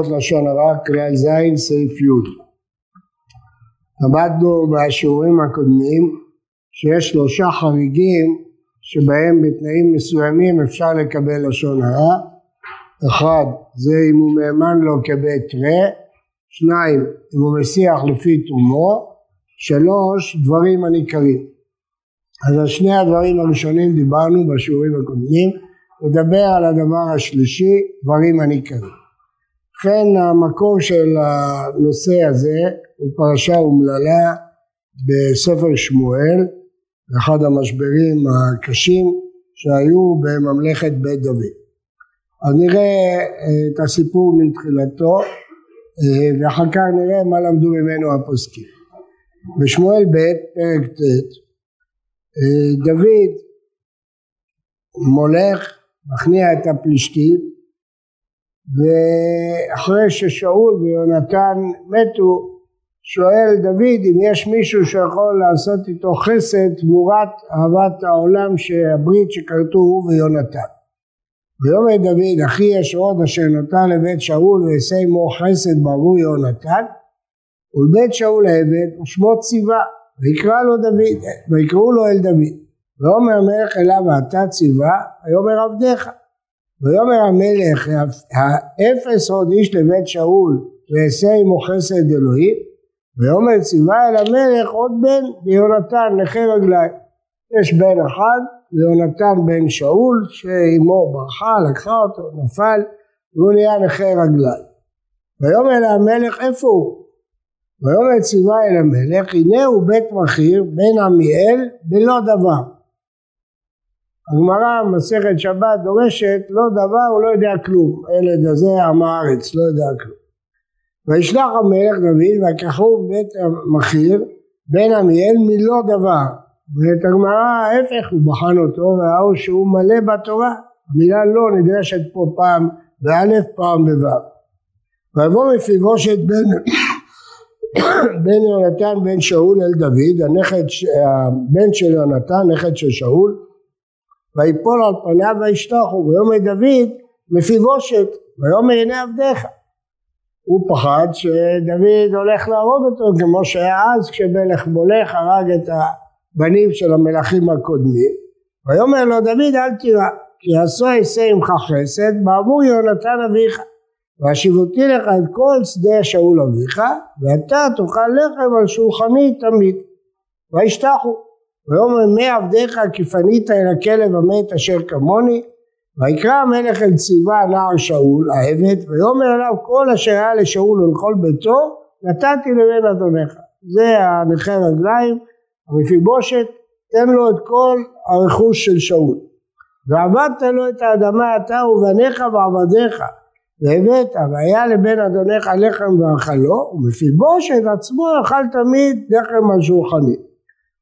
הלכות לשון הרע, כלל ז', סעיף י'. למדנו בשיעורים הקודמים שיש שלושה חריגים שבהם בתנאים מסוימים אפשר לקבל לשון הרע. אחד, זה אם הוא מהימן לו כבית רע, שניים, אם הוא מסיח לפי תרומו, שלוש, דברים הניכרים. אז על שני הדברים הראשונים דיברנו בשיעורים הקודמים, נדבר על הדבר השלישי, דברים הניכרים. לכן המקור של הנושא הזה הוא פרשה אומללה בספר שמואל, אחד המשברים הקשים שהיו בממלכת בית דוד. אז נראה את הסיפור מתחילתו ואחר כך נראה מה למדו ממנו הפוסקים. בשמואל ב' פרק ט' דוד מולך, מכניע את הפלישתים ואחרי ששאול ויונתן מתו שואל דוד אם יש מישהו שיכול לעשות איתו חסד תמורת אהבת העולם שהברית שכרתו הוא ויונתן. ויאמר דוד אחי יש עוד אשר נתן לבית שאול ואעשה עמו חסד בעבור יונתן ולבית שאול העבד ושמו ציווה ויקרא לו דוד ויקראו לו אל דוד ויאמר המלך אליו ואתה ציווה ויאמר עבדיך ויאמר המלך האפס עוד איש לבית שאול ואעשה עמו חסד אלוהים ויאמר ציווה אל המלך עוד בן ליונתן נכה רגליים יש בן אחד ליונתן בן שאול שאימו ברחה לקחה אותו נפל והוא נהיה נכה רגליים ויאמר אל המלך איפה הוא? ויאמר ציווה אל המלך הנה הוא בית מכיר בן עמיאל בלא דבר הגמרא מסכת שבת דורשת לא דבר הוא לא יודע כלום. הילד הזה עם הארץ לא יודע כלום. וישלח המלך דוד ויקחו בית המכיר בן עמיאל מלא דבר. ואת הגמרא ההפך הוא בחן אותו וראו שהוא מלא בתורה המילה לא נדרשת פה פעם באלף פעם בו' ויבוא מפיבושת בן בן יונתן בן שאול אל דוד הנכד הבן של יונתן נכד של שאול ויפול על פניו וישתחו ויאמר דוד מפיבושת ויאמר הנה עבדיך. הוא פחד שדוד הולך להרוג אותו כמו שהיה אז כשמלך מולך הרג את הבנים של המלכים הקודמים. ויאמר לו דוד אל תירא כי עשו אעשה עמך חסד בעבור יונתן אביך. והשיבותי לך את כל שדה שאול אביך ואתה תאכל לחם על שולחני תמיד. וישתחו ויאמר מי עבדיך כי פנית אל הכלב המת אשר כמוני? ויקרא המלך אל ציווה נער שאול העבד ויאמר אליו כל אשר היה לשאול ולכל ביתו נתתי לבן אדונך. זה הנכה רגליים המפיבושת תן לו את כל הרכוש של שאול. ועבדת לו את האדמה אתה ובניך ועבדיך והבאת והיה לבן אדונך לחם ואכלו ומפיבושת עצמו אכל תמיד לחם על שולחני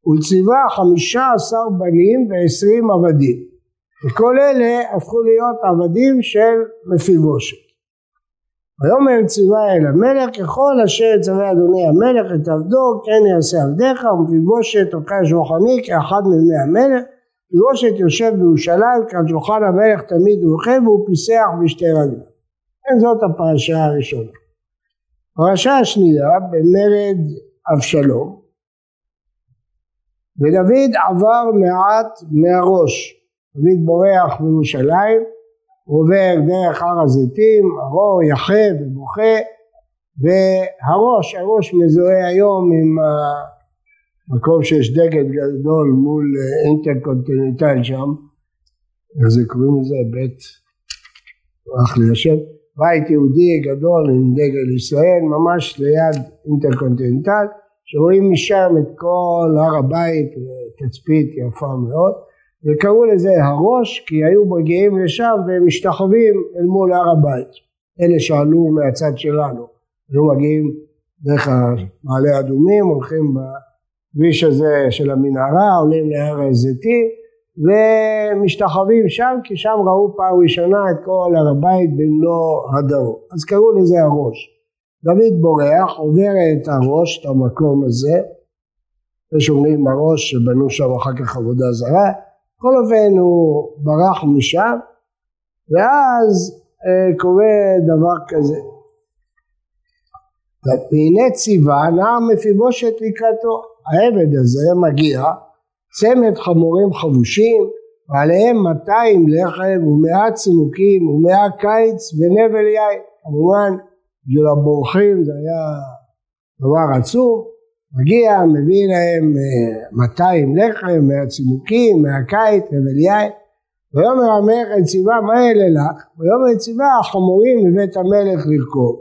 ולציווה חמישה עשר בנים ועשרים עבדים וכל אלה הפכו להיות עבדים של מפיבושת. ויאמר ציווה אל המלך ככל אשר יצווה אדוני המלך את עבדו כן יעשה עבדיך ומפיבושת אוכל שולחני כאחד מבני המלך מפיבושת יושב בירושלים כאן שולחן המלך תמיד הוא אוכל והוא פיסח בשתי רגליו. כן זאת הפרשה הראשונה. הפרשה השנייה במרד אבשלום ודוד עבר מעט מהראש. דוד בורח מירושלים, עובר דרך הר הזיתים, הרו יחה ובוכה, והראש, הראש מזוהה היום עם המקום שיש דגל גדול מול אינטרקונטיננטל שם, איך זה קוראים לזה? בית, הלך לי השם, בית יהודי גדול עם דגל ישראל, ממש ליד אינטרקונטיננטל, שרואים משם את כל הר הבית, תצפית יפה מאוד. וקראו לזה הראש כי היו מגיעים לשם ומשתחווים אל מול הר הבית אלה שעלו מהצד שלנו היו מגיעים דרך מעלה אדומים הולכים בכביש הזה של המנהרה עולים להר הזיתים ומשתחווים שם כי שם ראו פעם ראשונה את כל הר הבית במלוא הדרו אז קראו לזה הראש דוד בורח עובר את הראש את המקום הזה יש אומרים הראש שבנו שם אחר כך עבודה זרה בכל אופן הוא ברח משם ואז אה, קורה דבר כזה והנה ציווה נער מפיבושת לקראתו. העבד הזה מגיע, צמד חמורים חבושים, ועליהם 200 לחם ומאה צימוקים ומאה קיץ ונבל יין. כמובן, בשביל הבורחים זה היה דבר עצום. מגיע, מביא להם 200 אה, לחם, 100 צימוקים, 100 קיץ, נבל יין. ויאמר המלך אל ציווה מה אלה לך? ויאמר אל ציווה החמורים מבית המלך לרכוב.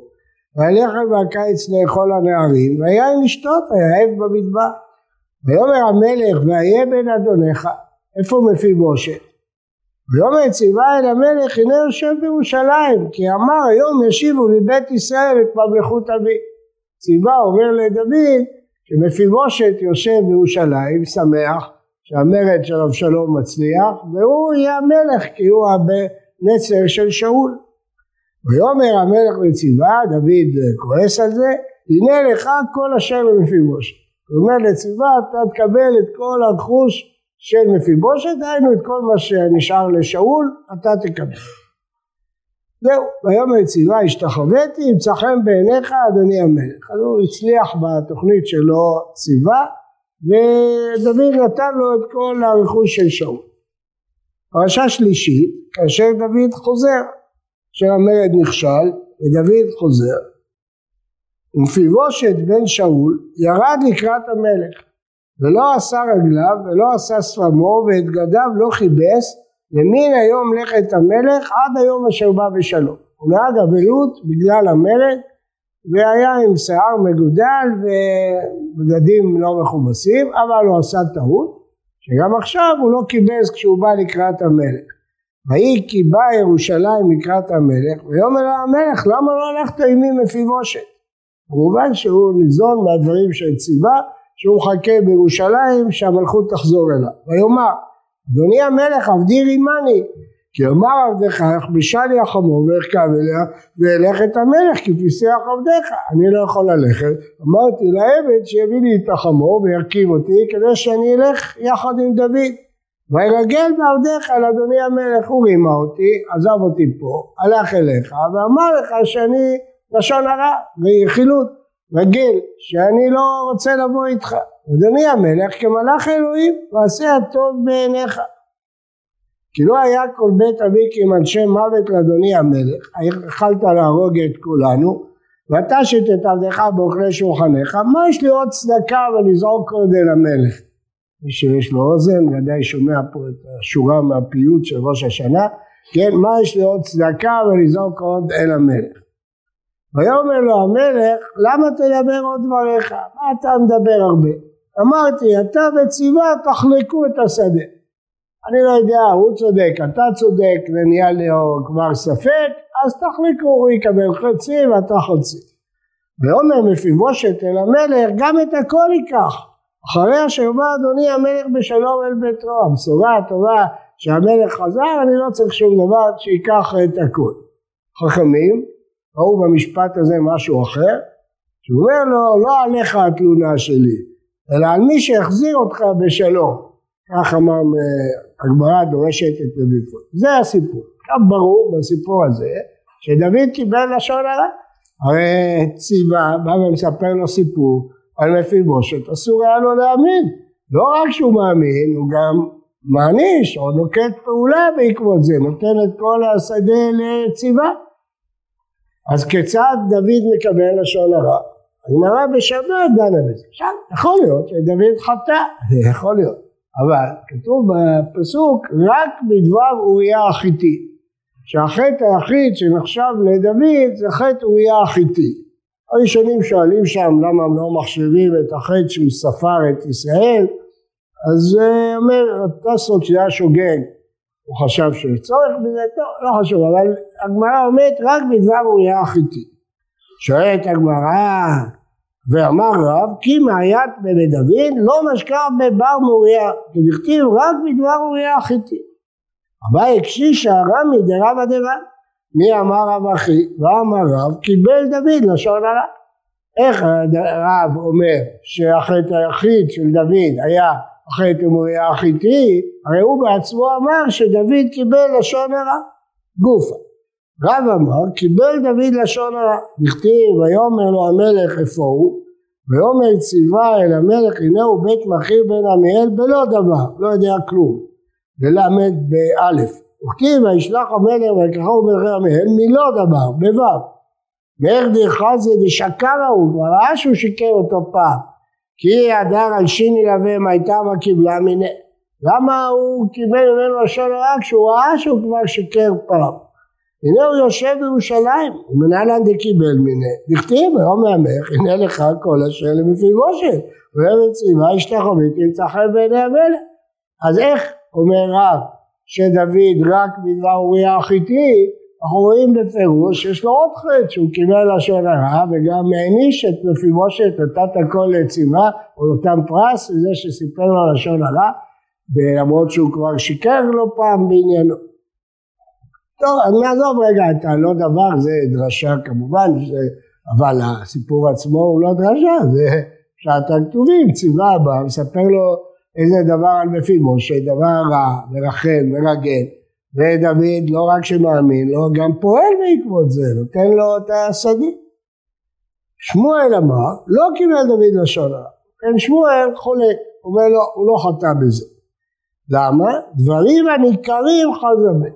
והלחם והקיץ לאכול הנערים, והיין לשתות, היאהב במדבר. ויאמר המלך והיה בן אדונך, איפה מפיבושת? ויאמר ציווה אל המלך הנה יושב בירושלים כי אמר היום ישיבו לבית ישראל את ממלכות אבי ציווה אומר לדוד שמפיבושת יושב בירושלים שמח שהמרד של אבשלום מצליח והוא יהיה המלך כי הוא הנצר של שאול. ויאמר המלך לציווה דוד כועס על זה הנה לך כל אשר למפיבושת. הוא אומר לציווה אתה תקבל את כל הרכוש של מפיבושת, דהיינו את כל מה שנשאר לשאול, אתה תקבל. זהו, ויאמר ציווה השתחוויתי, ימצא חן בעיניך אדוני המלך. אז הוא הצליח בתוכנית שלו ציווה, ודוד נתן לו את כל הרכוש של שאול. פרשה שלישית, כאשר דוד חוזר, כאשר המרד נכשל, ודוד חוזר, ומפיבושת בן שאול ירד לקראת המלך. ולא עשה רגליו ולא עשה שפמו ואת גדיו לא כיבס למין היום לכת המלך עד היום אשר בא בשלום. הוא נהג אבלות בגלל המלך והיה עם שיער מגודל ובגדים לא מכובסים אבל הוא עשה טעות שגם עכשיו הוא לא כיבס כשהוא בא לקראת המלך. ויהי כי בא ירושלים לקראת המלך ויאמר המלך למה לא הלכת עמי מפיבושת? כמובן שהוא ניזון מהדברים של ציווה שהוא מחכה בירושלים שהמלכות תחזור אליו. ויאמר אדוני המלך עבדי רימני כי אמר עבדך יכבשה לי החמור וארכב אליה ואלך את המלך כפי שיח עבדיך אני לא יכול ללכת. אמרתי לעבד שיביא לי את החמור וירכיב אותי כדי שאני אלך יחד עם דוד. וירגל בעבדיך אל אדוני המלך הוא רימה אותי עזב אותי פה הלך אליך ואמר לך שאני לשון הרע ורכילות רגיל שאני לא רוצה לבוא איתך. אדוני המלך כמלאך אלוהים ועשה הטוב בעיניך. כי לא היה כל בית אבי כמנשי מוות לאדוני המלך, יכלת להרוג את כולנו, ואתה שתת עבדך באוכלי שולחניך, מה יש לי עוד צדקה ולזעוק עוד אל המלך? מי שיש לו אוזן ודאי שומע פה את השורה מהפיוט של ראש השנה, כן, מה יש לי עוד צדקה ולזעוק עוד אל המלך? ויאמר לו המלך למה תדבר עוד דבריך? מה אתה מדבר הרבה? אמרתי אתה וציווה תחלקו את השדה. אני לא יודע הוא צודק אתה צודק ונהיה לי כבר ספק אז תחלקו הוא יקבל חצי ואתה חצי. ויאמר מפיבושת אל המלך גם את הכל ייקח. אחרי אשר בא אדוני המלך בשלום אל ביתו. הבשורה הטובה שהמלך חזר אני לא צריך שום דבר שייקח את הכל. חכמים ראו במשפט הזה משהו אחר, שהוא אומר לו, לא עליך התלונה שלי, אלא על מי שהחזיר אותך בשלום. כך אמר אה, הגמרא דורשת את לביפות. זה הסיפור. עכשיו ברור בסיפור הזה שדוד קיבל לשון הרע. הרי ציווה בא ומספר לו סיפור על מפיבושת, אסור היה לו להאמין. לא רק שהוא מאמין, הוא גם מעניש או נוקט פעולה בעקבות זה, נותן את כל השדה לציווה. אז כיצד דוד מקבל לשון הרע? הגמרא בשבת דנה בזה. עכשיו, יכול להיות שדוד חטא, זה יכול להיות. אבל כתוב בפסוק רק בדבר אוריה החיתי. שהחטא היחיד שנחשב לדוד זה חטא אוריה החיתי. הראשונים שואלים שם למה הם לא מחשיבים את החטא שהוא ספר את ישראל אז אומר טסות שהיה שוגג הוא חשב שיש צורך בזה, טוב, לא חשוב, אבל הגמרא אומרת רק בדבר אוריה החיתי. שואלת הגמרא, ואמר רב, כי מעיית בבית דוד לא משקע בבר מוריה, כדכתיב רק בדבר אוריה החיתי. אביי הקשישה רמי דרבא דבן. מי אמר רב אחי? ואמר רב, קיבל דוד לשון הרע. איך רב אומר שהחטא היחיד של דוד היה אחרי תמוריה החיתי, הרי הוא בעצמו אמר שדוד קיבל לשון הרע, גופה. רב אמר, קיבל דוד לשון הרע, דכתיב, ויאמר לו המלך איפה הוא, ויאמר ציווה אל המלך הנה הוא בית מכיר בן עמיאל בלא דבר, לא יודע כלום, ללמד באלף, וכתיב וישלח המלך ויקחו מלכי עמיאל מלא דבר, בו' ואיך דחזי דשקר ההוא, כבר ראה שהוא שיקר אותו פעם, כי הדר על שיני לווה הייתה מה קיבלה מיני, למה הוא קיבל ממנו לשון הרע? כשהוא ראה שהוא כבר שיקר פעם. הנה הוא יושב בירושלים, ומנהלן דקיבל מיני, דכתיב היום מהמך, הנה לך כל אשר למפיבושת, ואומר ציווה השתחווית ימצא חן בעיני המלך. אז איך אומר רב שדוד רק בדבר אוריה החיתי, אנחנו רואים בפירוש שיש לו עוד חטא שהוא קיבל לשון הרע וגם העניש את מפיבושת, נתת הכל לציווה, או נותן פרס לזה שסיפר לו לשון הרע, למרות שהוא כבר שיקר לו פעם בעניינו. טוב, אז נעזוב רגע את הלא דבר, זה דרשה כמובן, זה, אבל הסיפור עצמו הוא לא דרשה, זה פשט הכתובים, ציווה בה, מספר לו איזה דבר על מפיבושת, דבר רע, מרחל, מרגל, ודוד לא רק שמאמין לו, גם פועל בעקבות זה, נותן לו את הסדין. שמואל אמר, לא קיבל דוד לשון הרע, כן שמואל חולק, אומר לו, הוא לא חטא בזה. למה? דברים הניכרים חז"ל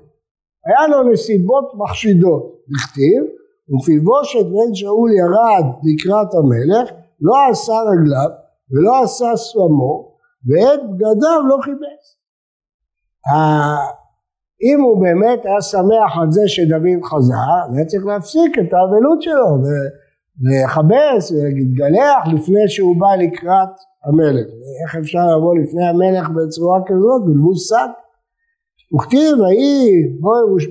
היה לו נסיבות מחשידות, בכתיב, ומפיבושת בן שאול ירד לקראת המלך, לא עשה רגליו ולא עשה סלמו, ואת בגדיו לא חיפש. אם הוא באמת היה שמח על זה שדוד חזר, היה צריך להפסיק את האבלות שלו ולכבס ולהתגלח לפני שהוא בא לקראת המלך. איך אפשר לבוא לפני המלך בצורה כזאת, בלבוש שק? וכתיב ויהי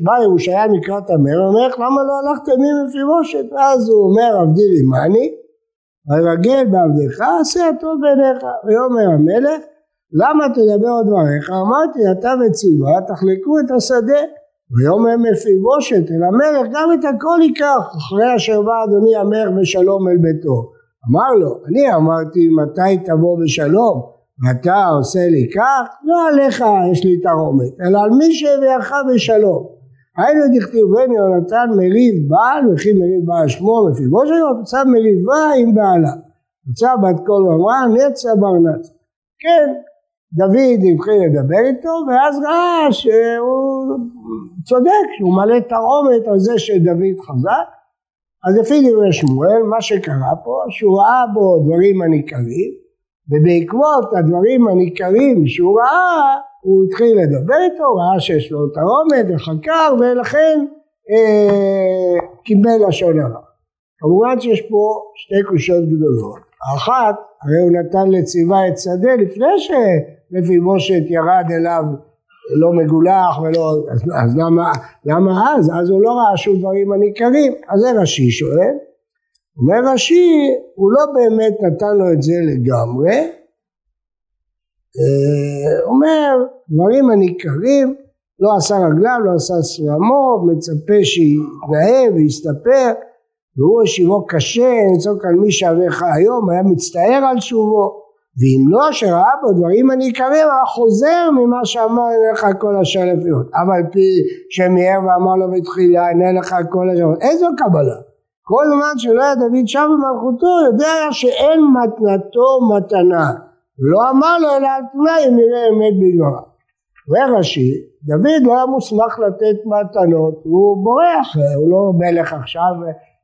בא ירושלים לקראת המלך, המלך למה לא הלכתם עם מפיבושת? ואז הוא אומר עבדי רימני, וירגל בעבדך עשה הטוב בעיניך, ויאמר המלך למה תדבר עוד דבריך? אמרתי אתה וציווה תחלקו את השדה ויאמר מפיבושת אל המלך גם את הכל ייקח אחרי אשר בא אדוני המלך בשלום אל ביתו אמר לו אני אמרתי מתי תבוא בשלום ואתה עושה לי כך, לא עליך יש לי תרומת, אלא על מי שהביאך בשלום. היינו דכתיבני יונתן מריב בעל וכי מריב בעל שמו מפיבושת, מצא מריבה עם בעלה. מצא בת קול ואמרה נצא בר נצא. כן, דוד התחיל לדבר איתו ואז ראה שהוא צודק, שהוא מלא תרומת על זה שדוד חזק. אז לפי דברי שמואל, מה שקרה פה, שהוא ראה בו דברים הניכרים ובעקבות הדברים הניכרים שהוא ראה, הוא התחיל לדבר איתו, ראה שיש לו תרומת וחקר ולכן אה, קיבל לשון הרע. כמובן שיש פה שתי קושות גדולות. האחת, הרי הוא נתן לציווה את שדה לפני שמפיבושת ירד אליו לא מגולח ולא, אז, אז למה, למה אז? אז הוא לא ראה שום דברים הניכרים. אז זה רש"י שואל. אומר רש"י, הוא לא באמת נתן לו את זה לגמרי, אה, אומר דברים הניכרים, לא עשה רגליו, לא עשה סרמו, מצפה שיתנהל ויסתפר, והוא השיבו קשה, לצעוק על מי שאביך היום, היה מצטער על שובו, ואם לא שראה בו דברים הניכרים, חוזר ממה שאמר אליך כל אשר לפיות. אבל פי שמיהר ואמר לו בתחילה, הנה לך כל אשר, איזו קבלה? כל זמן שלא היה דוד שם במלכותו, יודע שאין מתנתו מתנה. ולא אמר לו אלא על תנאי אם נראה אמת בגמרא. ורש"י, דוד לא היה מוסמך לתת מתנות, הוא בורח, הוא לא מלך עכשיו,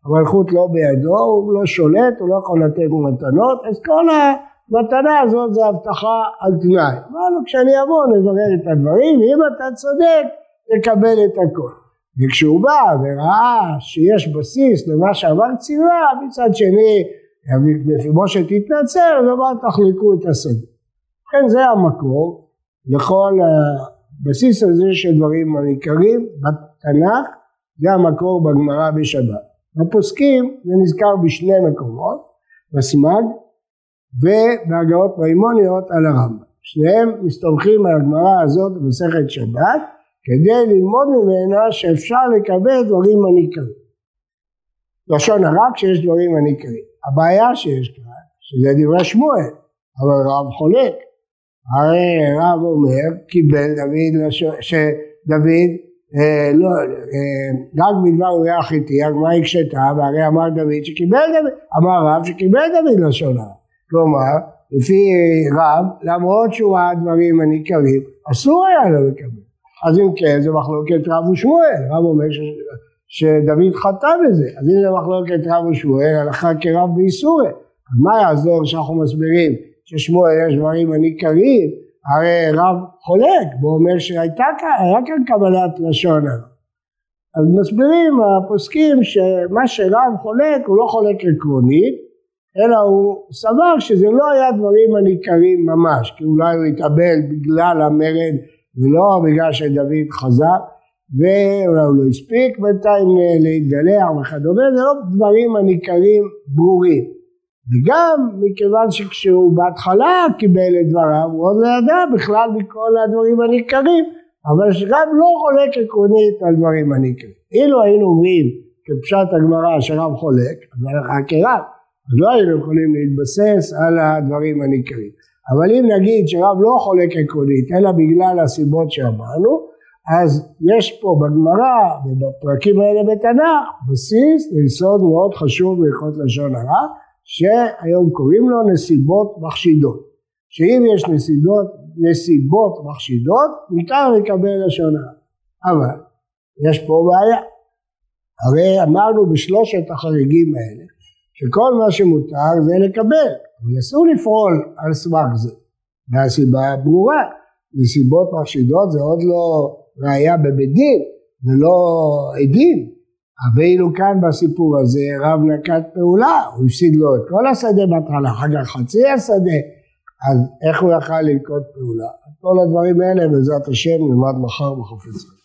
המלכות לא בידו, הוא לא שולט, הוא לא יכול לתת מתנות, אז כל המתנה הזאת זה הבטחה על תנאי. אמרנו כשאני אבוא נברר את הדברים, ואם אתה צודק, תקבל את הכל. וכשהוא בא וראה שיש בסיס למה שאמר ציווה, מצד שני מפיבושת התנצל, אז אמר תחלקו את השדה. ובכן זה המקור לכל הבסיס הזה של דברים הניכרים בתנ"ך, זה המקור בגמרא בשבת. בפוסקים זה נזכר בשני מקומות, בסמ"ג ובהגאות מימוניות על הרמב"ם. שניהם מסתמכים על הגמרא הזאת במסכת שבת כדי ללמוד ממנה שאפשר לקבל דברים הניכרים. לשון הרע כשיש דברים הניכרים. הבעיה שיש כאן, שזה דברי שמואל, אבל רב חולק. הרי רב אומר, קיבל דוד, שדוד אה, לא, אה, רק בדבר אוריה החיתי, הגמרא הקשתה, והרי אמר דוד שקיבל דוד, אמר רב שקיבל דוד לשון הרע. כלומר, לפי רב, למרות שהוא ראה דברים הניכרים, אסור היה לו לקבל. אז אם כן, זה מחלוקת רב ושמואל, רב אומר ש... שדוד חטא בזה, אז אם זה מחלוקת רב ושמואל, הלכה כרב באיסורי, אז מה יעזור שאנחנו מסבירים ששמואל יש דברים הניכרים, הרי רב חולק, והוא אומר שהיה כאן קבלת לשון הרע. אז מסבירים הפוסקים שמה שרב חולק הוא לא חולק עקרונית, אלא הוא סבר שזה לא היה דברים הניכרים ממש, כי אולי הוא התאבל בגלל המרד ולא בגלל שדוד חזר, ואולי הוא לא הספיק בינתיים להתגלח וכדומה, זה לא דברים הניכרים ברורים. וגם מכיוון שכשהוא בהתחלה קיבל את דבריו, הוא עוד לא ידע בכלל מכל הדברים הניכרים, אבל שגם לא חולק עקרונית על דברים הניכרים. אילו היינו אומרים כפשט הגמרא שרב חולק, אז הלכה כרב, אז לא היינו יכולים להתבסס על הדברים הניכרים. אבל אם נגיד שרב לא חולק עקרונית, אלא בגלל הסיבות שאמרנו, אז יש פה בגמרא ובפרקים האלה בתנ"ך בסיס ליסוד מאוד חשוב בהלכות לשון הרע שהיום קוראים לו נסיבות מחשידות. שאם יש נסיבות, נסיבות מחשידות, ניתן לקבל לשון הרע. אבל יש פה בעיה. הרי אמרנו בשלושת החריגים האלה, שכל מה שמותר זה לקבל, אבל אסור לפעול על סמך זה. והסיבה ברורה, נסיבות מחשידות זה עוד לא ראייה בבית דין ולא עדים, ואילו כאן בסיפור הזה רב נקט פעולה, הוא הפסיד לו את כל השדה בהתחלה, אחר כך חצי השדה, אז איך הוא יכל לנקוט פעולה? כל הדברים האלה בעזרת השם נלמד מחר בחופץ.